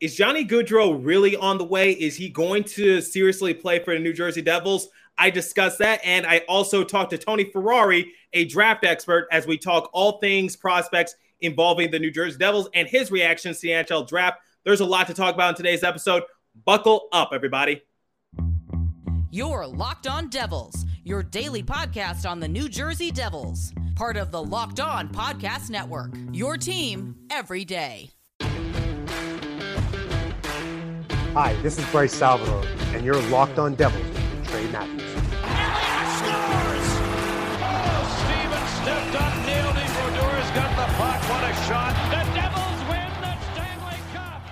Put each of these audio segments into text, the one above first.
is Johnny Gaudreau really on the way? Is he going to seriously play for the New Jersey Devils? I discussed that. And I also talked to Tony Ferrari, a draft expert, as we talk all things prospects involving the New Jersey Devils and his reactions to the NHL draft. There's a lot to talk about in today's episode. Buckle up, everybody. You're Locked On Devils, your daily podcast on the New Jersey Devils, part of the Locked On Podcast Network. Your team every day. Hi, this is Bryce Salvador, and you're Locked On Devils with Trey Matthews. stepped up, nailed it. Brodeur's got the puck. What a shot. The Devils win the Stanley Cup.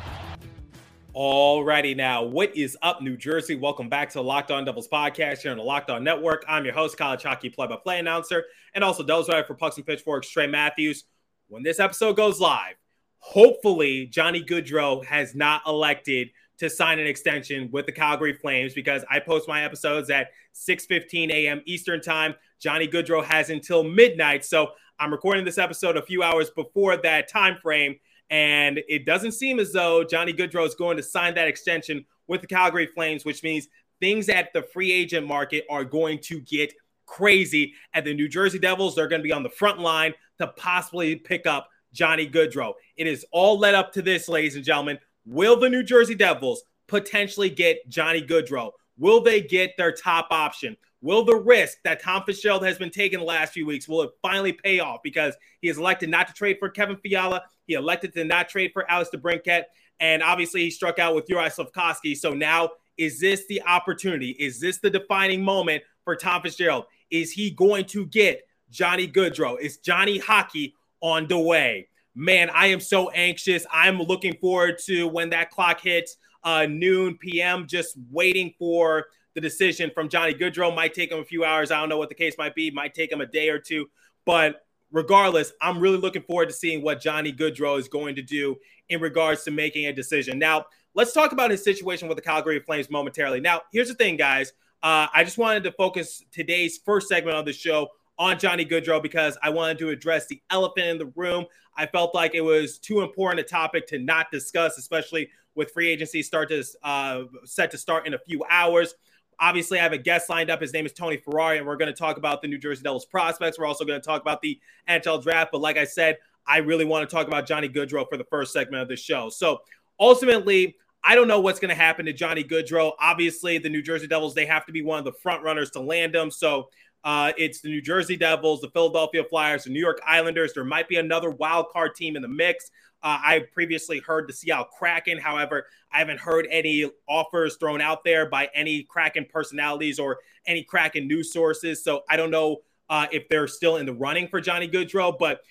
Alrighty now, what is up, New Jersey? Welcome back to the Locked On Devils podcast here on the Locked On Network. I'm your host, college hockey play-by-play announcer, and also Devils writer for Pucks and Pitchforks, Trey Matthews. When this episode goes live, hopefully Johnny Gaudreau has not elected to sign an extension with the Calgary Flames because I post my episodes at 6:15 a.m. Eastern Time. Johnny Gaudreau has until midnight, so I'm recording this episode a few hours before that time frame, and it doesn't seem as though Johnny Gaudreau is going to sign that extension with the Calgary Flames, which means things at the free agent market are going to get crazy. At the New Jersey Devils, they're going to be on the front line to possibly pick up Johnny Gaudreau. It is all led up to this, ladies and gentlemen. Will the New Jersey Devils potentially get Johnny Gaudreau? Will they get their top option? Will the risk that Tom Fitzgerald has been taking the last few weeks will it finally pay off because he has elected not to trade for Kevin Fiala, he elected to not trade for Alex DeBrincat, and obviously he struck out with Uri Slafkovsky. So now is this the opportunity? Is this the defining moment for Tom Fitzgerald? Is he going to get Johnny Gaudreau? Is Johnny Hockey on the way? Man, I am so anxious. I'm looking forward to when that clock hits uh, noon PM, just waiting for the decision from Johnny Gaudreau. Might take him a few hours. I don't know what the case might be. Might take him a day or two. But regardless, I'm really looking forward to seeing what Johnny Gaudreau is going to do in regards to making a decision. Now, let's talk about his situation with the Calgary Flames momentarily. Now, here's the thing, guys. Uh, I just wanted to focus today's first segment of the show on Johnny Gaudreau because I wanted to address the elephant in the room. I felt like it was too important a topic to not discuss, especially with free agency start to uh, set to start in a few hours. Obviously, I have a guest lined up. His name is Tony Ferrari, and we're going to talk about the New Jersey Devils prospects. We're also going to talk about the NHL draft. But like I said, I really want to talk about Johnny Gaudreau for the first segment of the show. So ultimately, I don't know what's going to happen to Johnny Gaudreau. Obviously, the New Jersey Devils, they have to be one of the front runners to land him. So uh, it's the New Jersey Devils, the Philadelphia Flyers, the New York Islanders. There might be another wild card team in the mix. Uh, I previously heard the Seattle Kraken. However, I haven't heard any offers thrown out there by any Kraken personalities or any Kraken news sources. So I don't know uh, if they're still in the running for Johnny Gaudreau, but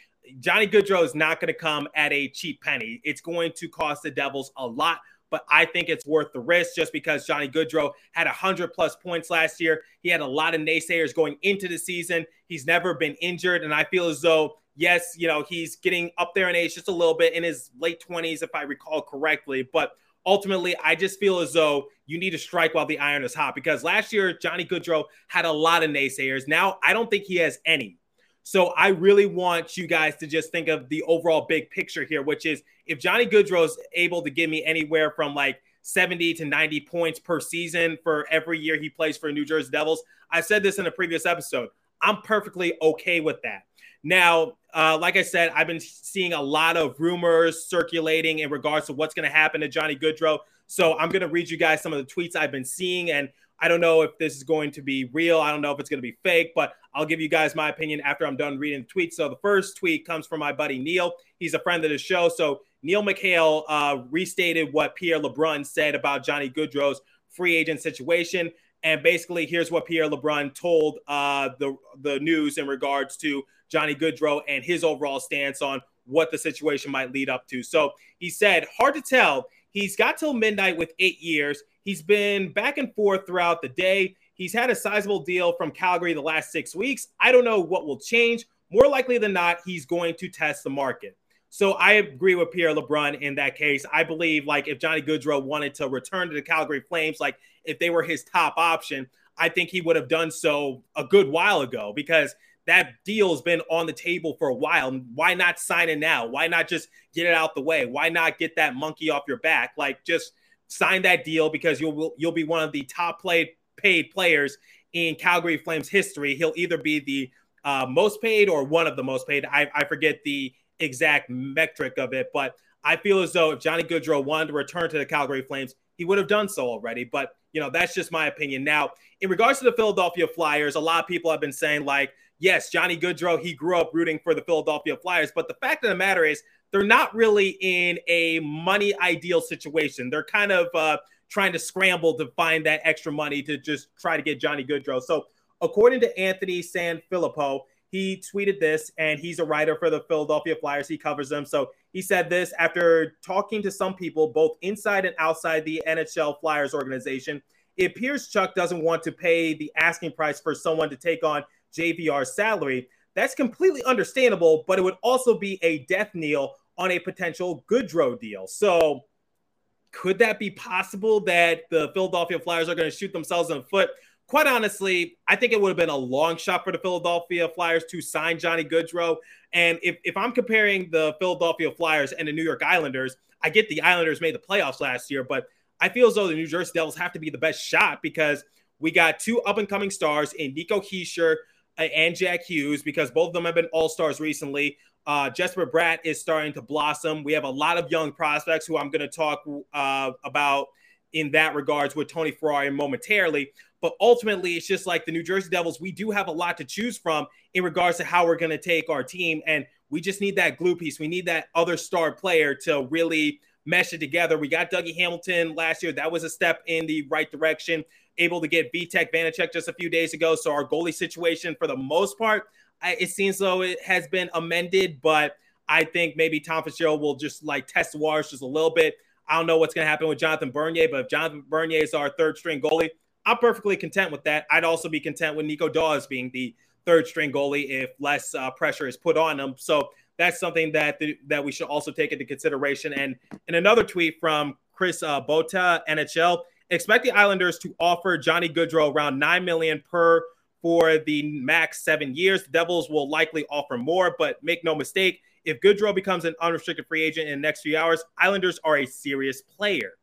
Johnny Gaudreau is not going to come at a cheap penny. It's going to cost the Devils a lot but I think it's worth the risk just because Johnny Gaudreau had 100 plus points last year. He had a lot of naysayers going into the season. He's never been injured. And I feel as though, yes, you know, he's getting up there in age just a little bit in his late 20s, if I recall correctly. But ultimately, I just feel as though you need to strike while the iron is hot because last year, Johnny Gaudreau had a lot of naysayers. Now, I don't think he has any. So I really want you guys to just think of the overall big picture here, which is if Johnny Gaudreau is able to give me anywhere from like 70 to 90 points per season for every year he plays for New Jersey Devils, I said this in a previous episode. I'm perfectly okay with that. Now, uh, like I said, I've been seeing a lot of rumors circulating in regards to what's going to happen to Johnny Gaudreau. So I'm going to read you guys some of the tweets I've been seeing and I don't know if this is going to be real. I don't know if it's going to be fake, but I'll give you guys my opinion after I'm done reading the tweets. So the first tweet comes from my buddy Neil. He's a friend of the show. So Neil McHale uh, restated what Pierre LeBrun said about Johnny Gaudreau's free agent situation. And basically, here's what Pierre LeBrun told uh, the, the news in regards to Johnny Gaudreau and his overall stance on what the situation might lead up to. So he said, hard to tell. He's got till midnight with eight years. He's been back and forth throughout the day. He's had a sizable deal from Calgary the last six weeks. I don't know what will change. More likely than not, he's going to test the market. So I agree with Pierre LeBrun in that case. I believe like if Johnny Gaudreau wanted to return to the Calgary Flames, like if they were his top option, I think he would have done so a good while ago because that deal has been on the table for a while. Why not sign it now? Why not just get it out the way? Why not get that monkey off your back? Like just sign that deal because you'll you'll be one of the top played paid players in Calgary Flames history. He'll either be the uh, most paid or one of the most paid. I, I forget the exact metric of it, but I feel as though if Johnny Gaudreau wanted to return to the Calgary Flames, he would have done so already. But you know, that's just my opinion. Now, in regards to the Philadelphia Flyers, a lot of people have been saying like, yes, Johnny Gaudreau, he grew up rooting for the Philadelphia Flyers, but the fact of the matter is, they're not really in a money ideal situation. They're kind of uh, trying to scramble to find that extra money to just try to get Johnny Gaudreau. So, according to Anthony Sanfilippo, he tweeted this, and he's a writer for the Philadelphia Flyers. He covers them. So he said this after talking to some people, both inside and outside the NHL Flyers organization. It appears Chuck doesn't want to pay the asking price for someone to take on JVR's salary. That's completely understandable, but it would also be a death knell on a potential Gaudreau deal. So could that be possible that the Philadelphia Flyers are going to shoot themselves in the foot? Quite honestly, I think it would have been a long shot for the Philadelphia Flyers to sign Johnny Gaudreau. And if, if I'm comparing the Philadelphia Flyers and the New York Islanders, I get the Islanders made the playoffs last year, but I feel as though the New Jersey Devils have to be the best shot because we got two up and coming stars in Nico Hischier uh, and Jack Hughes because both of them have been all stars recently. Uh, Jesper Bratt is starting to blossom. We have a lot of young prospects who I'm going to talk uh, about in that regards with Tony Ferrari momentarily. But ultimately, it's just like the New Jersey Devils. We do have a lot to choose from in regards to how we're going to take our team. And we just need that glue piece. We need that other star player to really mesh it together. We got Dougie Hamilton last year. That was a step in the right direction. Able to get Vitek Vanecek just a few days ago. So our goalie situation, for the most part, it seems though it has been amended, but I think maybe Tom Fitzgerald will just like test the waters just a little bit. I don't know what's going to happen with Jonathan Bernier, but if Jonathan Bernier is our third string goalie, I'm perfectly content with that. I'd also be content with Nico Daws being the third string goalie if less uh, pressure is put on him. So that's something that the, that we should also take into consideration. And in another tweet from Chris uh, Botta, NHL, expect the Islanders to offer Johnny Gaudreau around nine million per for the max seven years. The Devils will likely offer more, but make no mistake, if Gaudreau becomes an unrestricted free agent in the next few hours, Islanders are a serious player.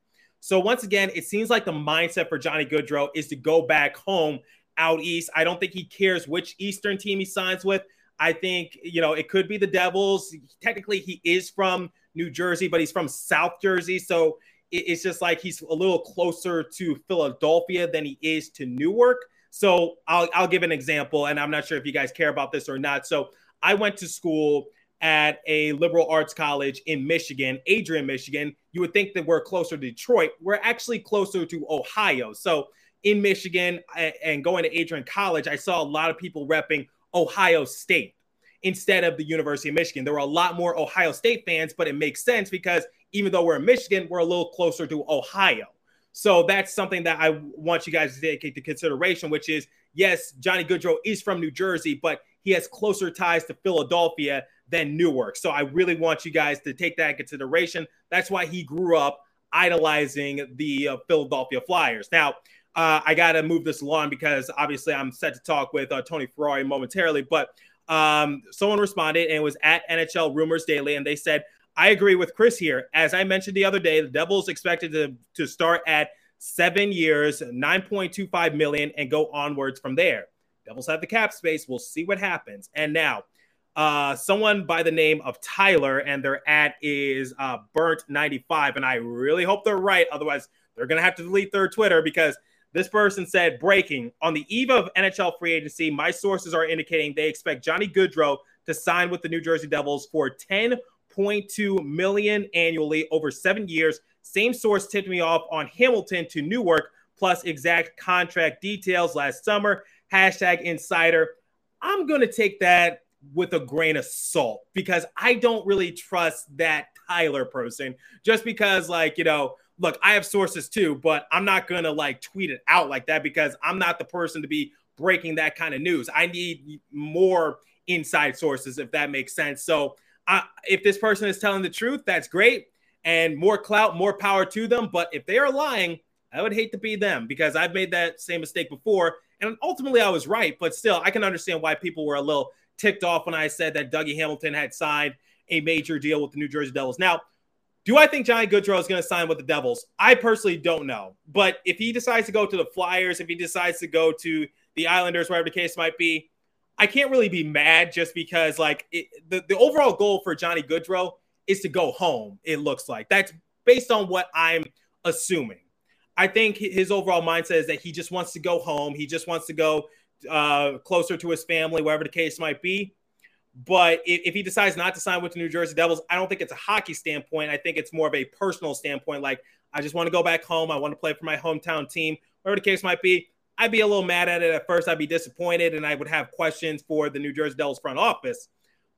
So once again, it seems like the mindset for Johnny Gaudreau is to go back home out east. I don't think he cares which Eastern team he signs with. I think, you know, it could be the Devils. Technically, he is from New Jersey, but he's from South Jersey. So it's just like he's a little closer to Philadelphia than he is to Newark. So I'll, I'll give an example, and I'm not sure if you guys care about this or not. So I went to school at a liberal arts college in Michigan, Adrian, Michigan. You would think that we're closer to Detroit. We're actually closer to Ohio. So in Michigan and going to Adrian College, I saw a lot of people repping Ohio State instead of the University of Michigan. There were a lot more Ohio State fans, but it makes sense because even though we're in Michigan, we're a little closer to Ohio. So that's something that I want you guys to take into consideration, which is yes, Johnny Gaudreau is from New Jersey, but he has closer ties to Philadelphia than Newark. So I really want you guys to take that consideration. That's why he grew up idolizing the uh, Philadelphia Flyers. Now, uh, I got to move this along because obviously I'm set to talk with uh, Tony Ferrari momentarily, but um, someone responded and was at NHL Rumors Daily, and they said, I agree with Chris here. As I mentioned the other day, the Devils expected to, to start at seven years, 9.25 million, and go onwards from there. Devils have the cap space. We'll see what happens. And now, uh, someone by the name of Tyler, and their ad is uh, Burnt95. And I really hope they're right. Otherwise, they're going to have to delete their Twitter because this person said, breaking on the eve of NHL free agency, my sources are indicating they expect Johnny Gaudreau to sign with the New Jersey Devils for 10 0.2 million annually over seven years. Same source tipped me off on Hamilton to Newark, plus exact contract details last summer. Hashtag insider. I'm going to take that with a grain of salt because I don't really trust that Tyler person just because, like, you know, look, I have sources too, but I'm not going to like tweet it out like that because I'm not the person to be breaking that kind of news. I need more inside sources, if that makes sense. So If this person is telling the truth, that's great. And more clout, more power to them. But if they are lying, I would hate to be them because I've made that same mistake before And ultimately, I was right, but still, I can understand why people were a little ticked off when I said that Dougie Hamilton had signed a major deal with the New Jersey Devils. Now, do I think Johnny Gaudreau is going to sign with the Devils? I personally don't know. But if he decides to go to the Flyers, if he decides to go to the Islanders, whatever the case might be, I can't really be mad just because, like, it, the, the overall goal for Johnny Gaudreau is to go home, it looks like. That's based on what I'm assuming. I think his overall mindset is that he just wants to go home. He just wants to go uh, closer to his family, wherever the case might be. But if, if, he decides not to sign with the New Jersey Devils, I don't think it's a hockey standpoint. I think it's more of a personal standpoint. Like, I just want to go back home. I want to play for my hometown team, whatever the case might be. I'd be a little mad at it at first. I'd be disappointed and I would have questions for the New Jersey Devils front office.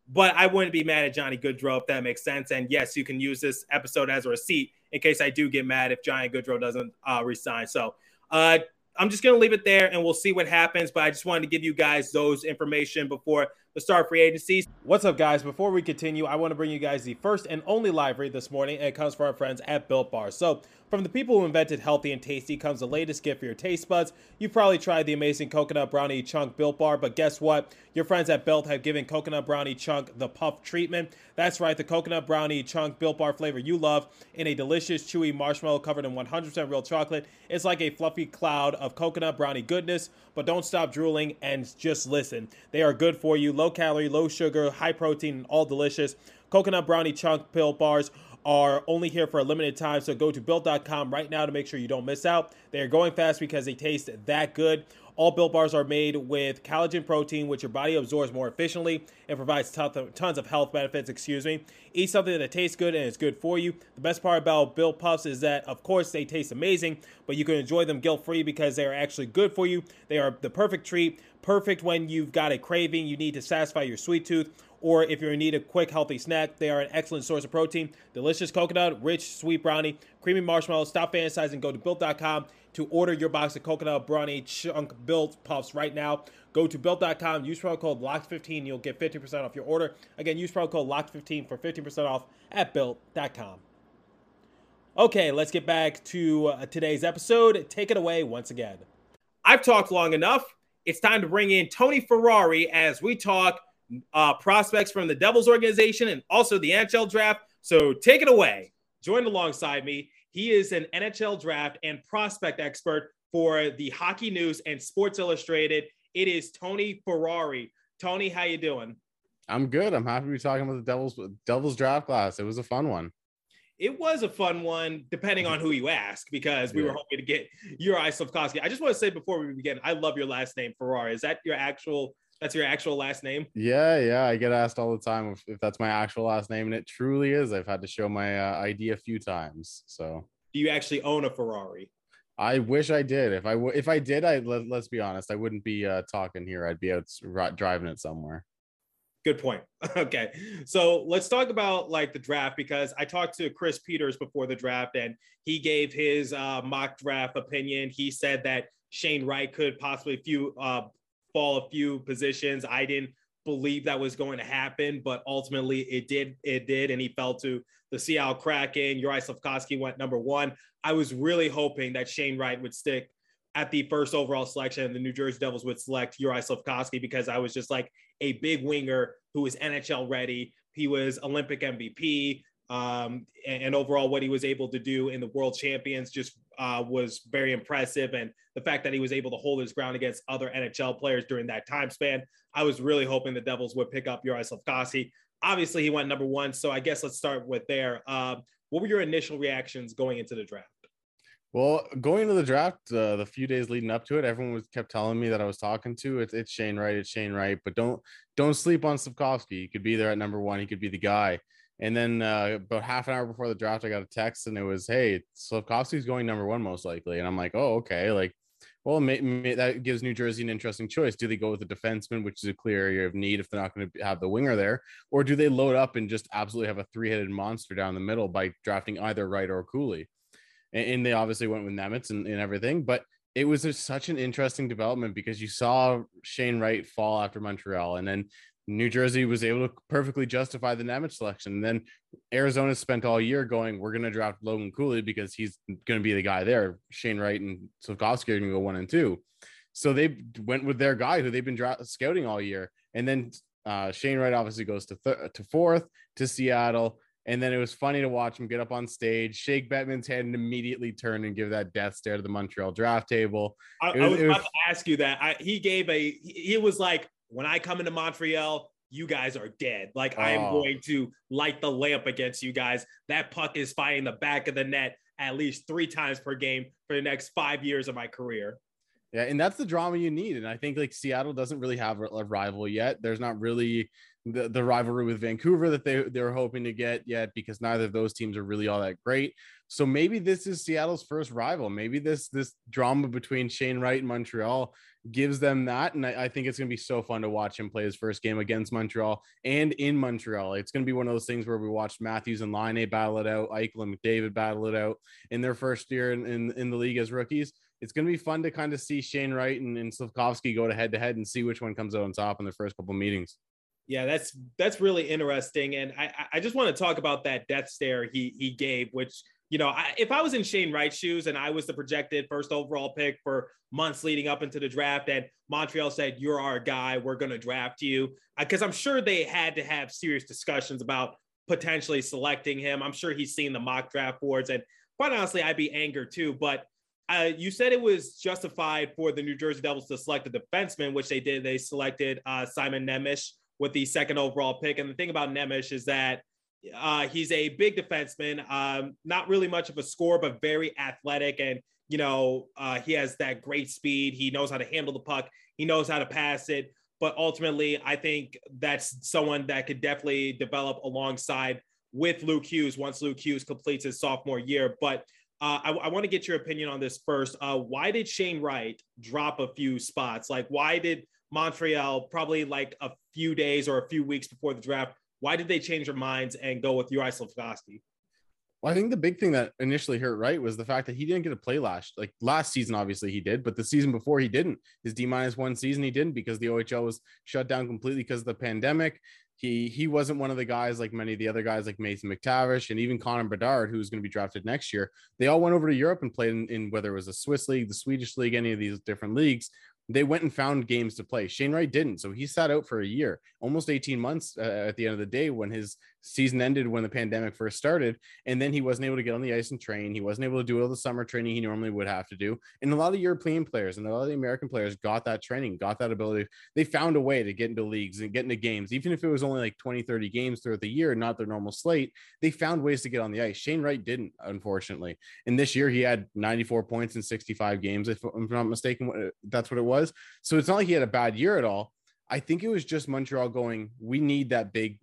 But I wouldn't be mad at Johnny Gaudreau if that makes sense. And yes, you can use this episode as a receipt in case I do get mad if Johnny Gaudreau doesn't uh, resign. So uh, I'm just going to leave it there and we'll see what happens. But I just wanted to give you guys those information before the start free agencies. What's up, guys? Before we continue, I want to bring you guys the first and only live read this morning, and it comes from our friends at Built Bar. So, from the people who invented healthy and tasty comes the latest gift for your taste buds. You've probably tried the amazing coconut brownie chunk Built Bar, but guess what? Your friends at Built have given coconut brownie chunk the puff treatment. That's right, the coconut brownie chunk Built Bar flavor you love in a delicious, chewy marshmallow covered in 100% real chocolate. It's like a fluffy cloud of coconut brownie goodness, but don't stop drooling and just listen. They are good for you, low calorie, low sugar, high protein, and all delicious. Coconut brownie chunk Built Bars are only here for a limited time. So go to built.com right now to make sure you don't miss out. They are going fast because they taste that good. All built bars are made with collagen protein, which your body absorbs more efficiently and provides tons of health benefits. Excuse me. Eat something that tastes good and is good for you. The best part about built puffs is that, of course, they taste amazing, but you can enjoy them guilt free because they are actually good for you. They are the perfect treat, perfect when you've got a craving, you need to satisfy your sweet tooth or if you're in need of a quick, healthy snack, they are an excellent source of protein. Delicious coconut, rich, sweet brownie, creamy marshmallow. Stop fantasizing. Go to built.com to order your box of coconut brownie chunk built puffs right now. Go to built.com, use promo code LOCKED15. You'll get 15% off your order. Again, use promo code LOCKED15 for 15% off at built.com. Okay, let's get back to uh, today's episode. Take it away once again. I've talked long enough. It's time to bring in Tony Ferrari as we talk uh, prospects from the Devils organization and also the NHL draft. So take it away. Join alongside me. He is an NHL draft and prospect expert for the Hockey News and Sports Illustrated. It is Tony Ferrari. Tony, how you doing? I'm good. I'm happy to be talking about the Devils Devils draft class. It was a fun one. It was a fun one, depending on who you ask, because we yeah. were hoping to get Uri Slafkovsky. I just want to say before we begin, I love your last name, Ferrari. Is that your actual that's your actual last name? Yeah, yeah. I get asked all the time if, if that's my actual last name, and it truly is. I've had to show my uh, ID a few times. So, do you actually own a Ferrari? I wish I did. If I w- if I did, I let, us be honest, I wouldn't be uh, talking here. I'd be out driving it somewhere. Good point. okay, so let's talk about like the draft because I talked to Chris Peters before the draft, and he gave his uh, mock draft opinion. He said that Shane Wright could possibly few uh, fall a few positions. I didn't believe that was going to happen, but ultimately it did. It did, and he fell to the Seattle Kraken. Uri Slafkovsky went number one. I was really hoping that Shane Wright would stick at the first overall selection, and the New Jersey Devils would select Uri Slafkovsky because I was just like a big winger who was NHL ready. He was Olympic MVP um, and, and, overall what he was able to do in the World Champions just uh, was very impressive. And the fact that he was able to hold his ground against other NHL players during that time span, I was really hoping the Devils would pick up Uri Slafkovsky. Obviously, he went number one. So I guess let's start with there. Uh, what were your initial reactions going into the draft? Well, going into the draft, uh, the few days leading up to it, everyone was kept telling me that I was talking to it's, it's Shane Wright, it's Shane Wright, but don't don't sleep on Slafkovsky. He could be there at number one. He could be the guy. And then uh, about half an hour before the draft, I got a text and it was, "Hey, Slafkovsky's going number one most likely." And I'm like, "Oh, okay." Like, well, may, may, that gives New Jersey an interesting choice. Do they go with a defenseman, which is a clear area of need if they're not going to have the winger there, or do they load up and just absolutely have a three-headed monster down the middle by drafting either Wright or Cooley? And, and they obviously went with Nemec and, and everything, but it was a, such an interesting development because you saw Shane Wright fall after Montreal, and then New Jersey was able to perfectly justify the Nemec selection. And then Arizona spent all year going, we're going to draft Logan Cooley because he's going to be the guy there. Shane Wright and Slafkovsky are going to go one and two. So they went with their guy who they've been dra- scouting all year. And then uh, Shane Wright obviously goes to th- to fourth to Seattle. And then it was funny to watch him get up on stage, shake Bettman's hand, and immediately turn and give that death stare to the Montreal draft table. I, It I was- was about to ask you that. I, he gave a. He, he was like, when I come into Montreal, you guys are dead. Like I am Oh. going to light the lamp against you guys. That puck is finding the back of the net at least three times per game for the next five years of my career. Yeah, and that's the drama you need. And I think like Seattle doesn't really have a rival yet. There's not really the, the rivalry with Vancouver that they they're hoping to get yet because neither of those teams are really all that great. So maybe this is Seattle's first rival. Maybe this this drama between Shane Wright and Montreal gives them that. And I, I think it's gonna be so fun to watch him play his first game against Montreal and in Montreal. It's gonna be one of those things where we watched Matthews and Laine battle it out, Eichel and McDavid battle it out in their first year in, in, in the league as rookies it's going to be fun to kind of see Shane Wright and, and Slafkovsky go to head to head and see which one comes out on top in the first couple meetings. Yeah, that's that's really interesting, and I I- just want to talk about that death stare he he gave, which you know, I, if I was in Shane Wright's shoes and I was the projected first overall pick for months leading up into the draft, and Montreal said you're our guy, we're going to draft you, uh, because I'm sure they had to have serious discussions about potentially selecting him. I'm sure he's seen the mock draft boards, and quite honestly, I'd be angered too, but. Uh, you said it was justified for the New Jersey Devils to select a defenseman, which they did. They selected uh, Simon Nemish with the second overall pick. And the thing about Nemish is that uh, he's a big defenseman, um, not really much of a scorer, but very athletic. And, you know, uh, he has that great speed. He knows how to handle the puck, he knows how to pass it. But ultimately, I think that's someone that could definitely develop alongside with Luke Hughes once Luke Hughes completes his sophomore year. But uh, I, I want to get your opinion on this first. Uh, why did Shane Wright drop a few spots? Like, why did Montreal probably like a few days or a few weeks before the draft? Why did they change their minds and go with Uri Slafkovsky? Well, I think the big thing that initially hurt Wright was the fact that he didn't get to play last. Like last season, obviously he did, but the season before he didn't. His D minus one season he didn't because the OHL was shut down completely because of the pandemic. He he wasn't one of the guys like many of the other guys like Mason McTavish and even Connor Bedard, who's going to be drafted next year. They all went over to Europe and played in, in whether it was a Swiss league, the Swedish league, any of these different leagues. They went and found games to play. Shane Wright didn't, so he sat out for a year, almost 18 months uh, at the end of the day when his season ended when the pandemic first started, and then he wasn't able to get on the ice and train. He wasn't able to do all the summer training he normally would have to do. And a lot of European players and a lot of the American players got that training, got that ability. They found a way to get into leagues and get into games, even if it was only like 20, 30 games throughout the year, not their normal slate. They found ways to get on the ice. Shane Wright didn't, unfortunately. And this year he had 94 points in 65 games, if I'm not mistaken. That's what it was. So it's not like he had a bad year at all. I think it was just Montreal going, we need that big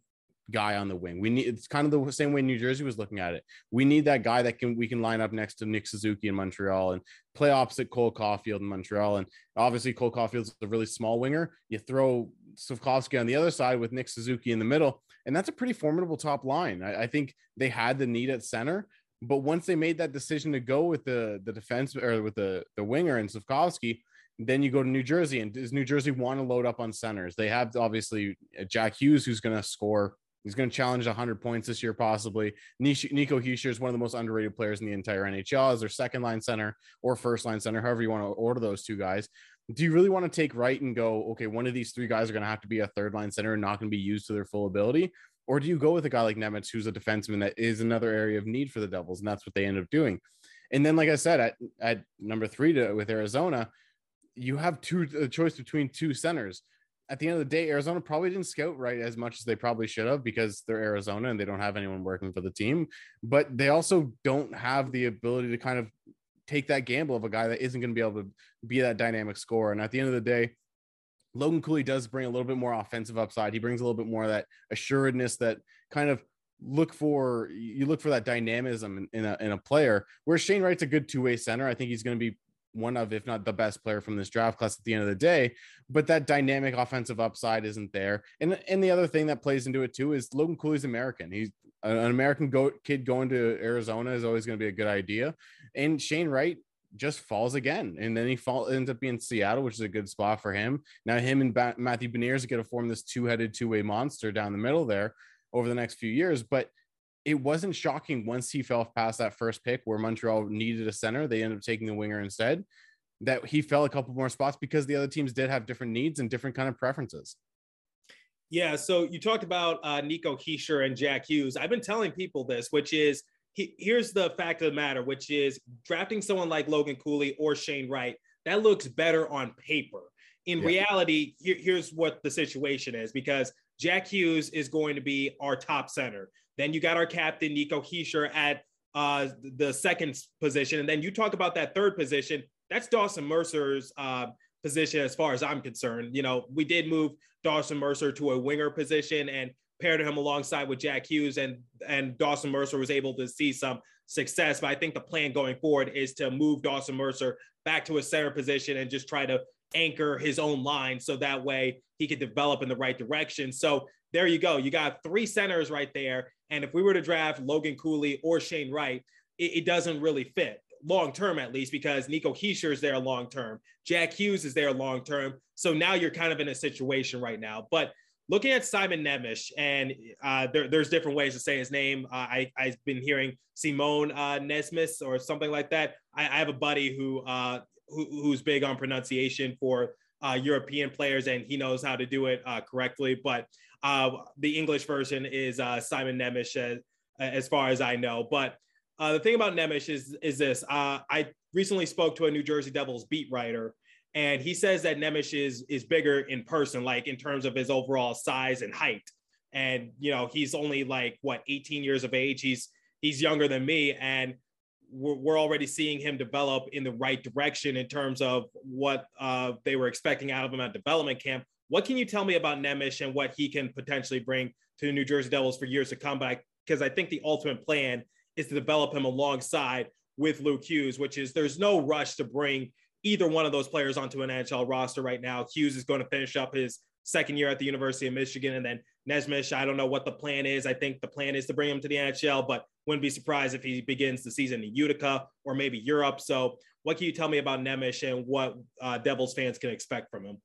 guy on the wing. We need it's kind of the same way New Jersey was looking at it. We need that guy that can we can line up next to Nick Suzuki in Montreal and play opposite Cole Caufield in Montreal. And obviously Cole Caufield's a really small winger. You throw Slafkovsky on the other side with Nick Suzuki in the middle, and that's a pretty formidable top line. I, I think they had the need at center. But once they made that decision to go with the the defense or with the the winger and Slafkovsky, then you go to New Jersey, and does New Jersey want to load up on centers? They have obviously Jack Hughes, who's going to score. He's going to challenge 100 points this year, possibly. Nico Hischier is one of the most underrated players in the entire NHL as their second line center or first line center, however you want to order those two guys. Do you really want to take Wright and go, okay, one of these three guys are going to have to be a third line center and not going to be used to their full ability? Or do you go with a guy like Nemec, who's a defenseman that is another area of need for the Devils? And that's what they end up doing. And then, like I said, at, at number three to, with Arizona, you have two a choice between two centers. At the end of the day, Arizona probably didn't scout Wright as much as they probably should have because they're Arizona and they don't have anyone working for the team. But they also don't have the ability to kind of take that gamble of a guy that isn't going to be able to be that dynamic scorer. And at the end of the day, Logan Cooley does bring a little bit more offensive upside. He brings a little bit more of that assuredness that kind of look for you look for that dynamism in, in a in a player. Where Shane Wright's a good two way center. I think he's going to be one of, if not the best player from this draft class at the end of the day. But that dynamic offensive upside isn't there. And and the other thing that plays into it too is Logan Cooley's American. He's an American go- kid going to Arizona is always going to be a good idea. And Shane Wright just falls again, and then he fall ends up being Seattle, which is a good spot for him. Now him and ba- Matthew Beniers are going to form this two headed two way monster down the middle there over the next few years, but it wasn't shocking once he fell past that first pick where Montreal needed a center. They ended up taking the winger instead. that he fell a couple more spots because the other teams did have different needs and different kind of preferences. Yeah, so you talked about uh, Nico Hischier and Jack Hughes. I've been telling people this, which is he, here's the fact of the matter, which is drafting someone like Logan Cooley or Shane Wright, that looks better on paper. In yeah. reality, here, here's what the situation is because Jack Hughes is going to be our top center. Then you got our captain, Nico Hischier, at uh, the second position. And then you talk about that third position. That's Dawson Mercer's uh, position as far as I'm concerned. You know, we did move Dawson Mercer to a winger position and paired him alongside with Jack Hughes, and and Dawson Mercer was able to see some success. But I think the plan going forward is to move Dawson Mercer back to a center position and just try to anchor his own line so that way he could develop in the right direction. So there you go. You got three centers right there. And if we were to draft Logan Cooley or Shane Wright, it, it doesn't really fit long term at least because Nico Hischier is there long term. Jack Hughes is there long term. So now you're kind of in a situation right now. But looking at Simon Nemec, and uh, there, there's different ways to say his name. Uh, I, I've been hearing Simone uh, Nesmis or something like that. I, I have a buddy who, uh, who, who's big on pronunciation for uh, European players, and he knows how to do it uh, correctly. But uh, the English version is uh, Simon Nemec, as, as far as I know. But uh, the thing about Nemec is is this: uh, I recently spoke to a New Jersey Devils beat writer, and he says that Nemec is is bigger in person, like in terms of his overall size and height. And you know, he's only like what 18 years of age. He's he's younger than me, and we're, we're already seeing him develop in the right direction in terms of what uh, they were expecting out of him at development camp. What can you tell me about Nemec and what he can potentially bring to the New Jersey Devils for years to come? Because I think the ultimate plan is to develop him alongside with Luke Hughes, which is there's no rush to bring either one of those players onto an NHL roster right now. Hughes is going to finish up his second year at the University of Michigan, and then Nesmith, I don't know what the plan is. I think the plan is to bring him to the NHL, but wouldn't be surprised if he begins the season in Utica or maybe Europe. So, what can you tell me about Nemec and what uh, Devils fans can expect from him?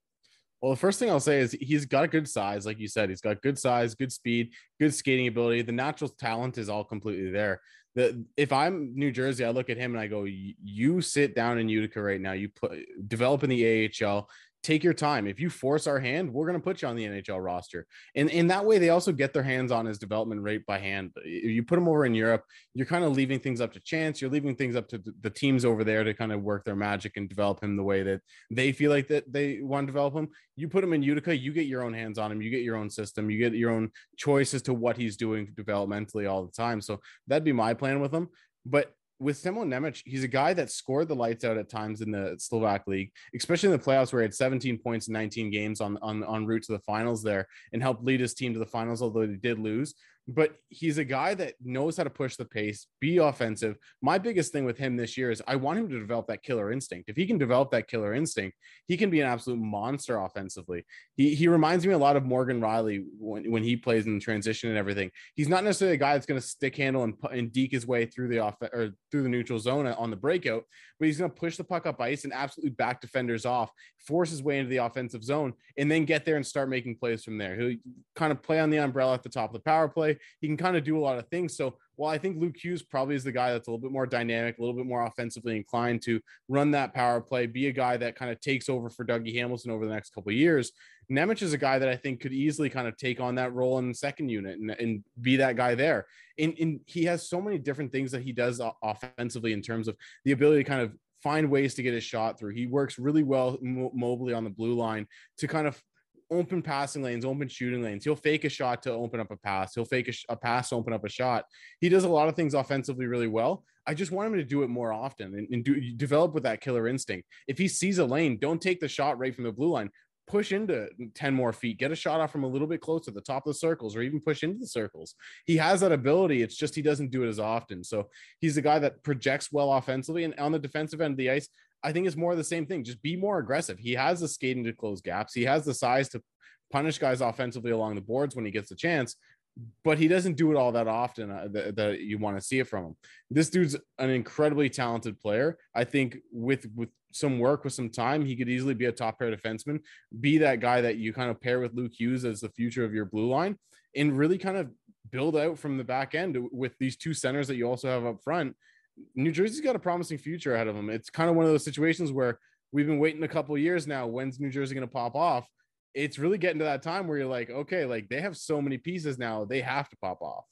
Well, the first thing I'll say is he's got a good size, like you said. He's got good size, good speed, good skating ability. The natural talent is all completely there. The if I'm New Jersey, I look at him and I go, "You sit down in Utica right now. You put develop in the AHL take your time. If you force our hand, we're going to put you on the NHL roster. And in that way, they also get their hands on his development rate by hand. You put him over in Europe, you're kind of leaving things up to chance. You're leaving things up to the teams over there to kind of work their magic and develop him the way that they feel like that they want to develop him. You put him in Utica, you get your own hands on him. You get your own system. You get your own choice as to what he's doing developmentally all the time. So that'd be my plan with him. But with Simon Nemec, he's a guy that scored the lights out at times in the Slovak league, especially in the playoffs where he had 17 points in 19 games on, on, on route to the finals there and helped lead his team to the finals, although he did lose but he's a guy that knows how to push the pace, be offensive. My biggest thing with him this year is I want him to develop that killer instinct. If he can develop that killer instinct, he can be an absolute monster offensively. He he reminds me a lot of Morgan Rielly when, when he plays in transition and everything. He's not necessarily a guy that's going to stick handle and, and deke his way through the off or through the neutral zone on the breakout, but he's going to push the puck up ice and absolutely back defenders off, force his way into the offensive zone, and then get there and start making plays from there. He'll kind of play on the umbrella at the top of the power play he can kind of do a lot of things. So while I think Luke Hughes probably is the guy that's a little bit more dynamic, a little bit more offensively inclined to run that power play, be a guy that kind of takes over for Dougie Hamilton over the next couple of years. Nemec is a guy that I think could easily kind of take on that role in the second unit and, and be that guy there. And, and he has so many different things that he does offensively in terms of the ability to kind of find ways to get his shot through. He works really well mo- mobily on the blue line to kind of open passing lanes, open shooting lanes. He'll fake a shot to open up a pass. He'll fake a, a, pass to open up a shot. He does a lot of things offensively really well. I just want him to do it more often and, and do develop with that killer instinct. If he sees a lane, don't take the shot right from the blue line. Push into 10 more feet, get a shot off from a little bit closer, the top of the circles, or even push into the circles. He has that ability. It's just he doesn't do it as often. So he's a guy that projects well offensively. And on the defensive end of the ice, I think it's more of the same thing. Just be more aggressive. He has the skating to close gaps. He has the size to punish guys offensively along the boards when he gets a chance, but he doesn't do it all that often uh, that, that, you want to see it from him. This dude's an incredibly talented player. I think with with some work, with some time, he could easily be a top pair defenseman, be that guy that you kind of pair with Luke Hughes as the future of your blue line, and really kind of build out from the back end with these two centers that you also have up front New Jersey's got a promising future ahead of them. It's kind of one of those situations where we've been waiting a couple years now. When's New Jersey going to pop off? It's really getting to that time where you're like, okay, like they have so many pieces now, they have to pop off.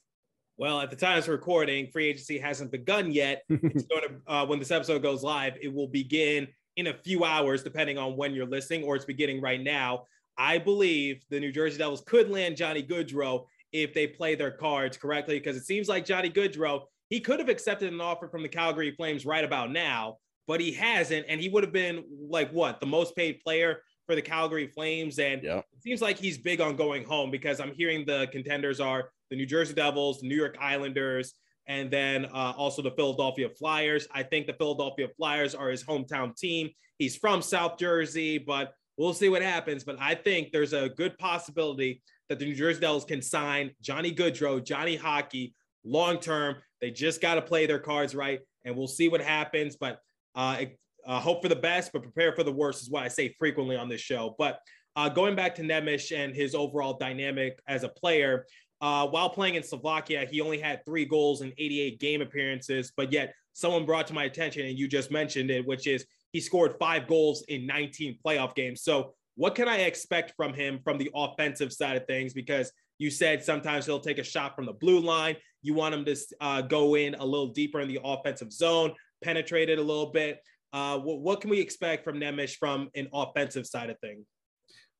Well, at the time of recording, free agency hasn't begun yet. it's going to, uh, when this episode goes live, it will begin in a few hours, depending on when you're listening, or it's beginning right now. I believe the New Jersey Devils could land Johnny Gaudreau if they play their cards correctly, because it seems like Johnny Gaudreau, he could have accepted an offer from the Calgary Flames right about now, but he hasn't. And he would have been like what the most paid player for the Calgary Flames. And Yep. it seems like he's big on going home because I'm hearing the contenders are the New Jersey Devils, the New York Islanders, and then uh, also the Philadelphia Flyers. I think the Philadelphia Flyers are his hometown team. He's from South Jersey, but we'll see what happens. But I think there's a good possibility that the New Jersey Devils can sign Johnny Gaudreau, Johnny Hockey long term. They just got to play their cards right, and we'll see what happens. But uh, uh, hope for the best, but prepare for the worst is what I say frequently on this show. But uh, going back to Nemish and his overall dynamic as a player, uh, while playing in Slovakia, he only had three goals in 88 game appearances, but yet someone brought to my attention, and you just mentioned it, which is he scored five goals in 19 playoff games. So, what can I expect from him from the offensive side of things? Because you said sometimes he'll take a shot from the blue line. You want him to uh, go in a little deeper in the offensive zone, penetrate it a little bit. Uh, what, what can we expect from Nemish from an offensive side of things?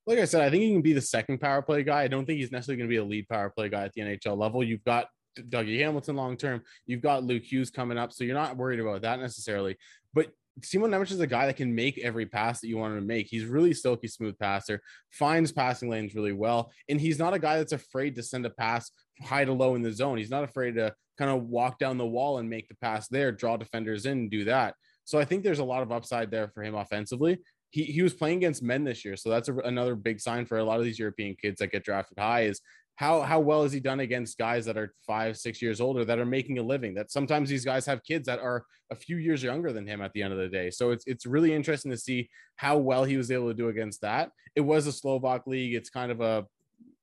like I said, I think he can be the second power play guy. I don't think he's necessarily going to be a lead power play guy at the NHL level. You've got Dougie Hamilton long term. You've got Luke Hughes coming up, so you're not worried about that necessarily. But Simon Nemec is a guy that can make every pass that you want him to make. He's really silky smooth passer, finds passing lanes really well, and he's not a guy that's afraid to send a pass high to low in the zone. He's not afraid to kind of walk down the wall and make the pass there, draw defenders in, and do that. So I think there's a lot of upside there for him offensively he, he was playing against men this year. So that's a, another big sign for a lot of these European kids that get drafted high is how, how well has he done against guys that are five, six years older that are making a living that sometimes these guys have kids that are a few years younger than him at the end of the day. So it's, it's really interesting to see how well he was able to do against that. It was a Slovak league. It's kind of a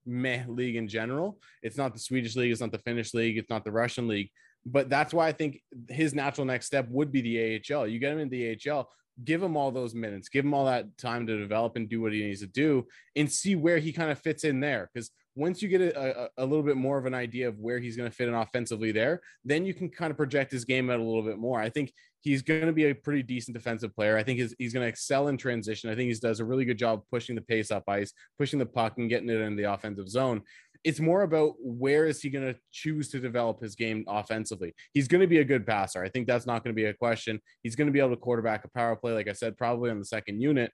meh league in general. It's not the Swedish league. It's not the Finnish league. It's not the Russian league but that's why I think his natural next step would be the AHL. You get him in the AHL, give him all those minutes, give him all that time to develop and do what he needs to do and see where he kind of fits in there. Because once you get a, a, a, little bit more of an idea of where he's going to fit in offensively there, then you can kind of project his game out a little bit more. I think he's going to be a pretty decent defensive player. I think he's, he's going to excel in transition. I think he does a really good job pushing the pace up ice, pushing the puck and getting it in the offensive zone it's more about where is he going to choose to develop his game offensively. He's going to be a good passer. I think that's not going to be a question. He's going to be able to quarterback a power play, like I said, probably on the second unit.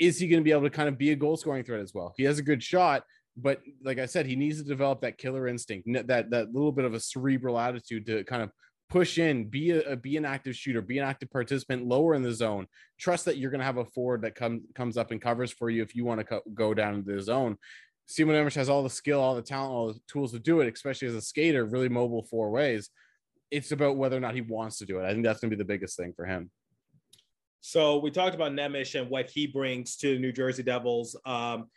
Is he going to be able to kind of be a goal scoring threat as well? He has a good shot, but like I said, he needs to develop that killer instinct, that that little bit of a cerebral attitude to kind of push in, be a be an active shooter, be an active participant lower in the zone. Trust that you're going to have a forward that comes comes up and covers for you if you want to co- go down into the zone. Simon Nemec has all the skill, all the talent, all the tools to do it, especially as a skater, really mobile four ways. It's about whether or not he wants to do it. I think that's going to be the biggest thing for him. So we talked about Nemish and what he brings to the New Jersey Devils. Um,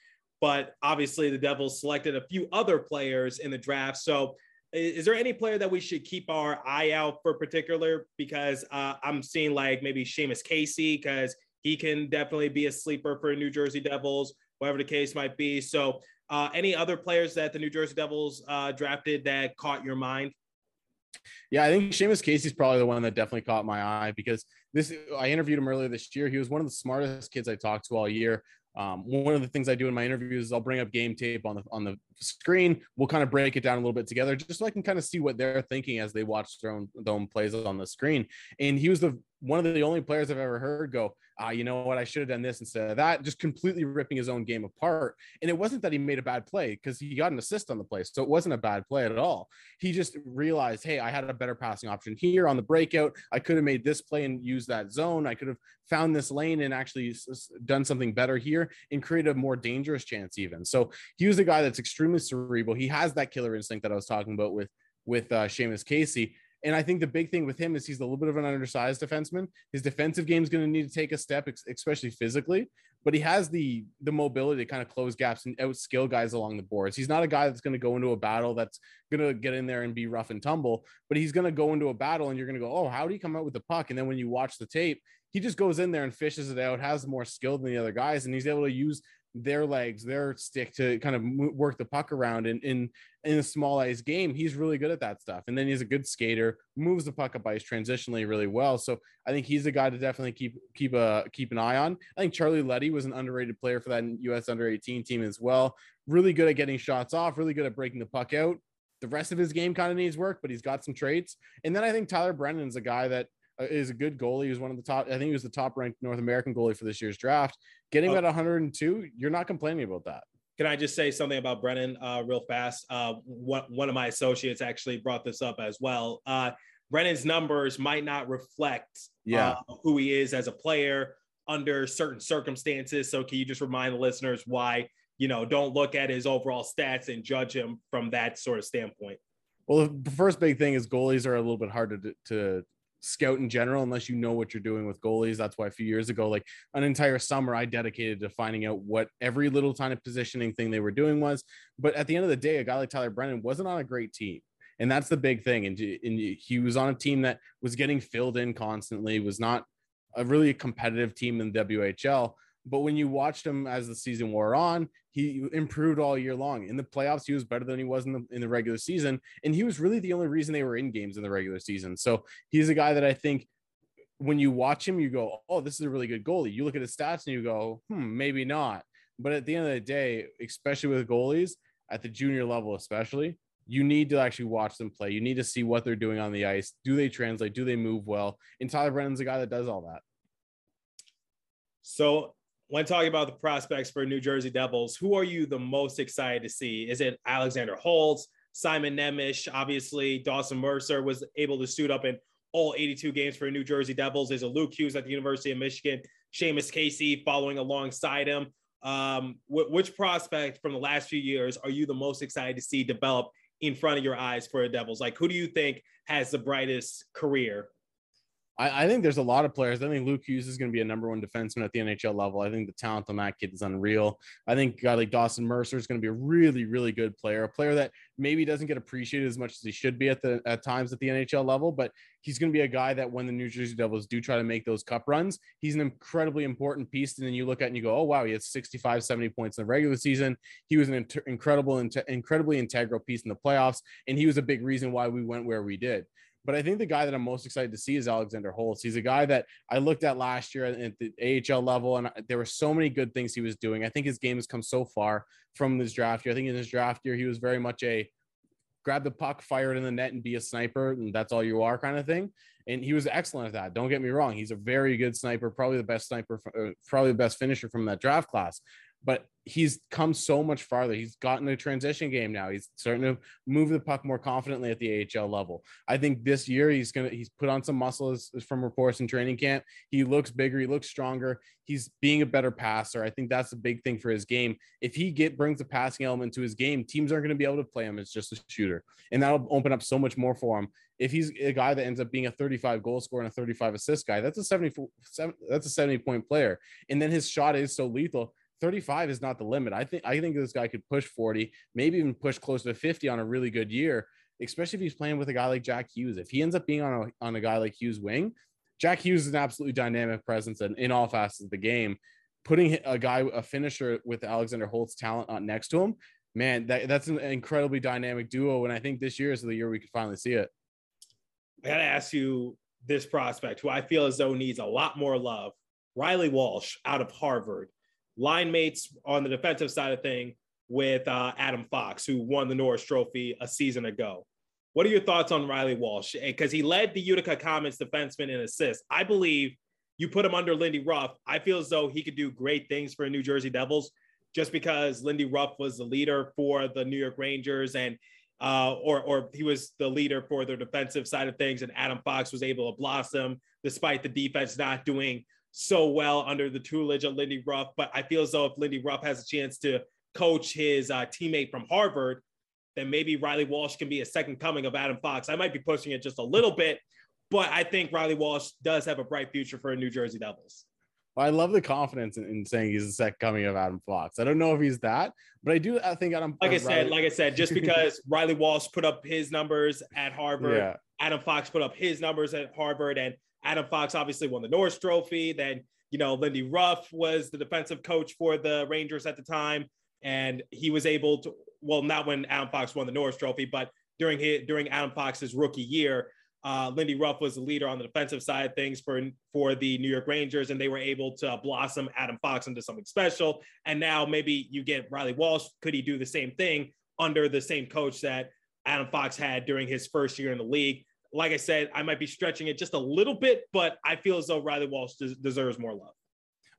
but obviously the Devils selected a few other players in the draft. So is there any player that we should keep our eye out for particular? Because uh, I'm seeing like maybe Seamus Casey, because he can definitely be a sleeper for New Jersey Devils, whatever the case might be. So uh, any other players that the New Jersey Devils uh, drafted that caught your mind? Yeah, I think Seamus Casey's probably the one that definitely caught my eye because this I interviewed him earlier this year. He was one of the smartest kids I talked to all year. Um, one of the things I do in my interviews is I'll bring up game tape on the on the screen. We'll kind of break it down a little bit together, just so I can kind of see what they're thinking as they watch their own, their own plays on the screen. And he was the one of the only players I've ever heard go, ah, you know what, I should have done this instead of that, just completely ripping his own game apart. And it wasn't that he made a bad play because he got an assist on the play. So it wasn't a bad play at all. He just realized, hey, I had a better passing option here on the breakout. I could have made this play and used that zone. I could have found this lane and actually done something better here and created a more dangerous chance, even. So he was a guy that's extremely cerebral. He has that killer instinct that I was talking about with with uh, Seamus Casey. And I think the big thing with him is he's a little bit of an undersized defenseman. His defensive game is going to need to take a step, especially physically. but he has the the mobility to kind of close gaps and outskill guys along the boards. He's not a guy that's going to go into a battle that's going to get in there and be rough and tumble, but he's going to go into a battle and you're going to go, oh, how do you come out with the puck? And then when you watch the tape, he just goes in there and fishes it out, has more skill than the other guys, and he's able to use their legs, their stick to kind of work the puck around. And in in a small ice game, he's really good at that stuff. And then he's a good skater, moves the puck up ice transitionally really well. So I think he's a guy to definitely keep keep a keep an eye on. I think Charlie Leddy was an underrated player for that U.S. Under 18 team as well. Really good at getting shots off, really good at breaking the puck out. The rest of his game kind of needs work, but he's got some traits. And then I think Tyler Brennan is a guy that uh, is a good goalie. He was one of the top. I think he was the top ranked North American goalie for this year's draft. Getting oh. at 102, you're not complaining about that. Can I just say something about Brennan uh, real fast? Uh, one, one of my associates actually brought this up as well. Uh, Brennan's numbers might not reflect yeah. Uh, who he is as a player under certain circumstances. So can you just remind the listeners why, you know, don't look at his overall stats and judge him from that sort of standpoint? Well, the first big thing is goalies are a little bit hard to, to scout in general unless you know what you're doing with goalies. That's why a few years ago, like an entire summer, I dedicated to finding out what every little tiny positioning thing they were doing was. But at the end of the day, a guy like Tyler Brennan wasn't on a great team. And that's the big thing. And, and he was on a team that was getting filled in constantly, was not a really competitive team in the WHL. But when you watched him as the season wore on, he improved all year long. In the playoffs, he was better than he was in the in the regular season, and he was really the only reason they were in games in the regular season. So he's a guy that I think when you watch him, you go, "Oh, this is a really good goalie." You look at his stats and you go, "Hmm, maybe not." But at the end of the day, especially with goalies at the junior level, especially, you need to actually watch them play. You need to see what they're doing on the ice. Do they translate? Do they move well? And Tyler Brennan's a guy that does all that. So when talking about the prospects for New Jersey Devils, who are you the most excited to see? Is it Alexander Holtz, Simon Nemec? Obviously, Dawson Mercer was able to suit up in all 82 games for New Jersey Devils. Is it Luke Hughes at the University of Michigan, Seamus Casey following alongside him. Um, wh- which prospect from the last few years are you the most excited to see develop in front of your eyes for the Devils? Like, who do you think has the brightest career I, I, think there's a lot of players. I think Luke Hughes is going to be a number one defenseman at the NHL level. I think the talent on that kid is unreal. I think a guy like Dawson Mercer is going to be a really, really good player, a player that maybe doesn't get appreciated as much as he should be at the at times at the NHL level, but he's going to be a guy that when the New Jersey Devils do try to make those cup runs, he's an incredibly important piece. And then you look at and you go, oh wow, he has 65, 70 points in the regular season. He was an inter- incredible, incredibly integral piece in the playoffs, and he was a big reason why we went where we did. But I think the guy that I'm most excited to see is Alexander Holtz. He's a guy that I looked at last year at the AHL level, and there were so many good things he was doing. I think his game has come so far from this draft year. I think in his draft year, he was very much a grab the puck, fire it in the net, and be a sniper, and that's all you are kind of thing. And he was excellent at that. Don't get me wrong; he's a very good sniper, probably the best sniper, uh, probably the best finisher from that draft class but he's come so much farther. He's gotten a transition game now. He's starting to move the puck more confidently at the AHL level. I think this year he's gonna he's put on some muscles from reports in training camp. He looks bigger, he looks stronger. He's being a better passer. I think that's a big thing for his game. If he get brings a passing element to his game, teams aren't going to be able to play him as just a shooter, and that'll open up so much more for him. If he's a guy that ends up being a 35 goal scorer and a 35 assist guy, that's a 74 that's a 70 point player, and then his shot is so lethal 35 is not the limit. I think I think this guy could push 40, maybe even push close to 50 on a really good year, especially if he's playing with a guy like Jack Hughes. If he ends up being on a on a guy like Hughes wing, Jack Hughes is an absolutely dynamic presence and in all facets of the game. Putting a guy, a finisher with Alexander Holtz talent on next to him, man, that, that's an incredibly dynamic duo. And I think this year is the year we could finally see it. I got to ask you this prospect, who I feel as though needs a lot more love. Reilly Walsh out of Harvard line mates on the defensive side of thing with uh, Adam Fox, who won the Norris Trophy a season ago. What are your thoughts on Reilly Walsh? Because he led the Utica Comets defenseman in assists. I believe you put him under Lindy Ruff. I feel as though he could do great things for the New Jersey Devils just because Lindy Ruff was the leader for the New York Rangers and uh, or or he was the leader for their defensive side of things, and Adam Fox was able to blossom despite the defense not doing so well under the tutelage of Lindy Ruff. But I feel as though if Lindy Ruff has a chance to coach his uh, teammate from Harvard, then maybe Reilly Walsh can be a second coming of Adam Fox. I might be pushing it just a little bit, but I think Reilly Walsh does have a bright future for New Jersey Devils. Well, I love the confidence in, in, saying he's the second coming of Adam Fox. I don't know if he's that, but I do. I think Adam. Like I said, like I said, just because Reilly Walsh put up his numbers at Harvard, yeah. Adam Fox put up his numbers at Harvard, and Adam Fox obviously won the Norris Trophy. Then you know, Lindy Ruff was the defensive coach for the Rangers at the time, and he was able to. Well, not when Adam Fox won the Norris Trophy, but during his during Adam Fox's rookie year, uh, Lindy Ruff was the leader on the defensive side of things for for the New York Rangers, and they were able to blossom Adam Fox into something special. And now maybe you get Reilly Walsh. Could he do the same thing under the same coach that Adam Fox had during his first year in the league? Like I said, I might be stretching it just a little bit, but I feel as though Reilly Walsh des- deserves more love.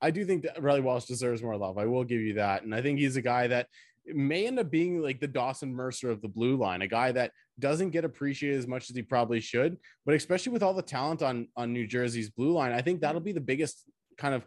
I do think that Reilly Walsh deserves more love. I will give you that, and I think he's a guy that may end up being like the Dawson Mercer of the blue line, a guy that doesn't get appreciated as much as he probably should. But especially with all the talent on on New Jersey's blue line, I think that'll be the biggest kind of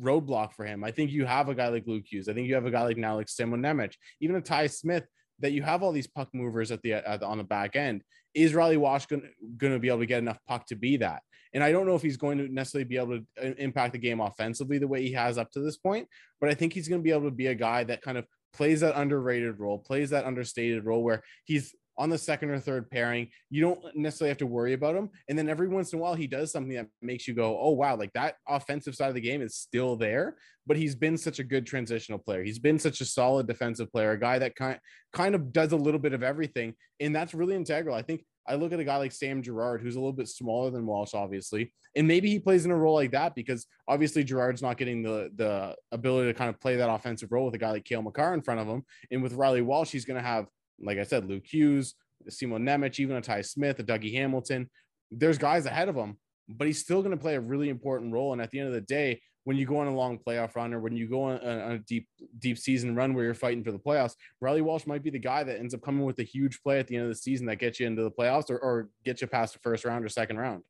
roadblock for him. I think you have a guy like Luke Hughes. I think you have a guy like now like Simon even a Ty Smith. That you have all these puck movers at the, at the on the back end. Is Reilly Walsh going to be able to get enough puck to be that? And I don't know if he's going to necessarily be able to uh, impact the game offensively the way he has up to this point, but I think he's going to be able to be a guy that kind of plays that underrated role, plays that understated role where he's on the second or third pairing. You don't necessarily have to worry about him. And then every once in a while, he does something that makes you go, oh, wow, like that offensive side of the game is still there. But he's been such a good transitional player. He's been such a solid defensive player, a guy that kind, kind of does a little bit of everything. And that's really integral. I think I look at a guy like Sam Girard, who's a little bit smaller than Walsh, obviously, and maybe he plays in a role like that because obviously Girard's not getting the the ability to kind of play that offensive role with a guy like Cale Makar in front of him. And with Reilly Walsh, he's going to have, like I said, Luke Hughes, Simon Nemec, even a Ty Smith, a Dougie Hamilton. There's guys ahead of him, but he's still going to play a really important role. And at the end of the day, when you go on a long playoff run or when you go on a, on a, deep deep season run where you're fighting for the playoffs, Reilly Walsh might be the guy that ends up coming with a huge play at the end of the season that gets you into the playoffs or, or gets you past the first round or second round.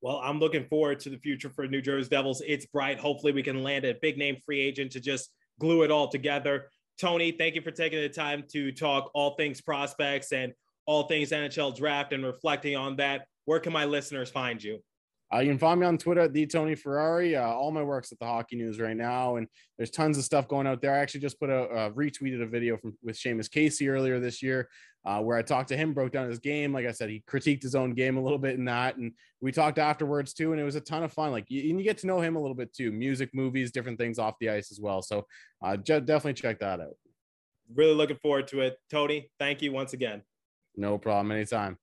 Well, I'm looking forward to the future for New Jersey Devils. It's bright. Hopefully, we can land a big name free agent to just glue it all together. Tony, thank you for taking the time to talk all things prospects and all things NHL draft and reflecting on that. Where can my listeners find you? Uh, you can find me on Twitter at the Tony Ferrari. Uh, all my work's at the Hockey News right now, and there's tons of stuff going out there. I actually just put a uh, retweeted a video from with Seamus Casey earlier this year, uh, where I talked to him, broke down his game. Like I said, he critiqued his own game a little bit in that, and we talked afterwards too, and it was a ton of fun. Like, you, and you get to know him a little bit too, music, movies, different things off the ice as well. So, uh, definitely check that out. Really looking forward to it, Tony. Thank you once again. No problem. Anytime.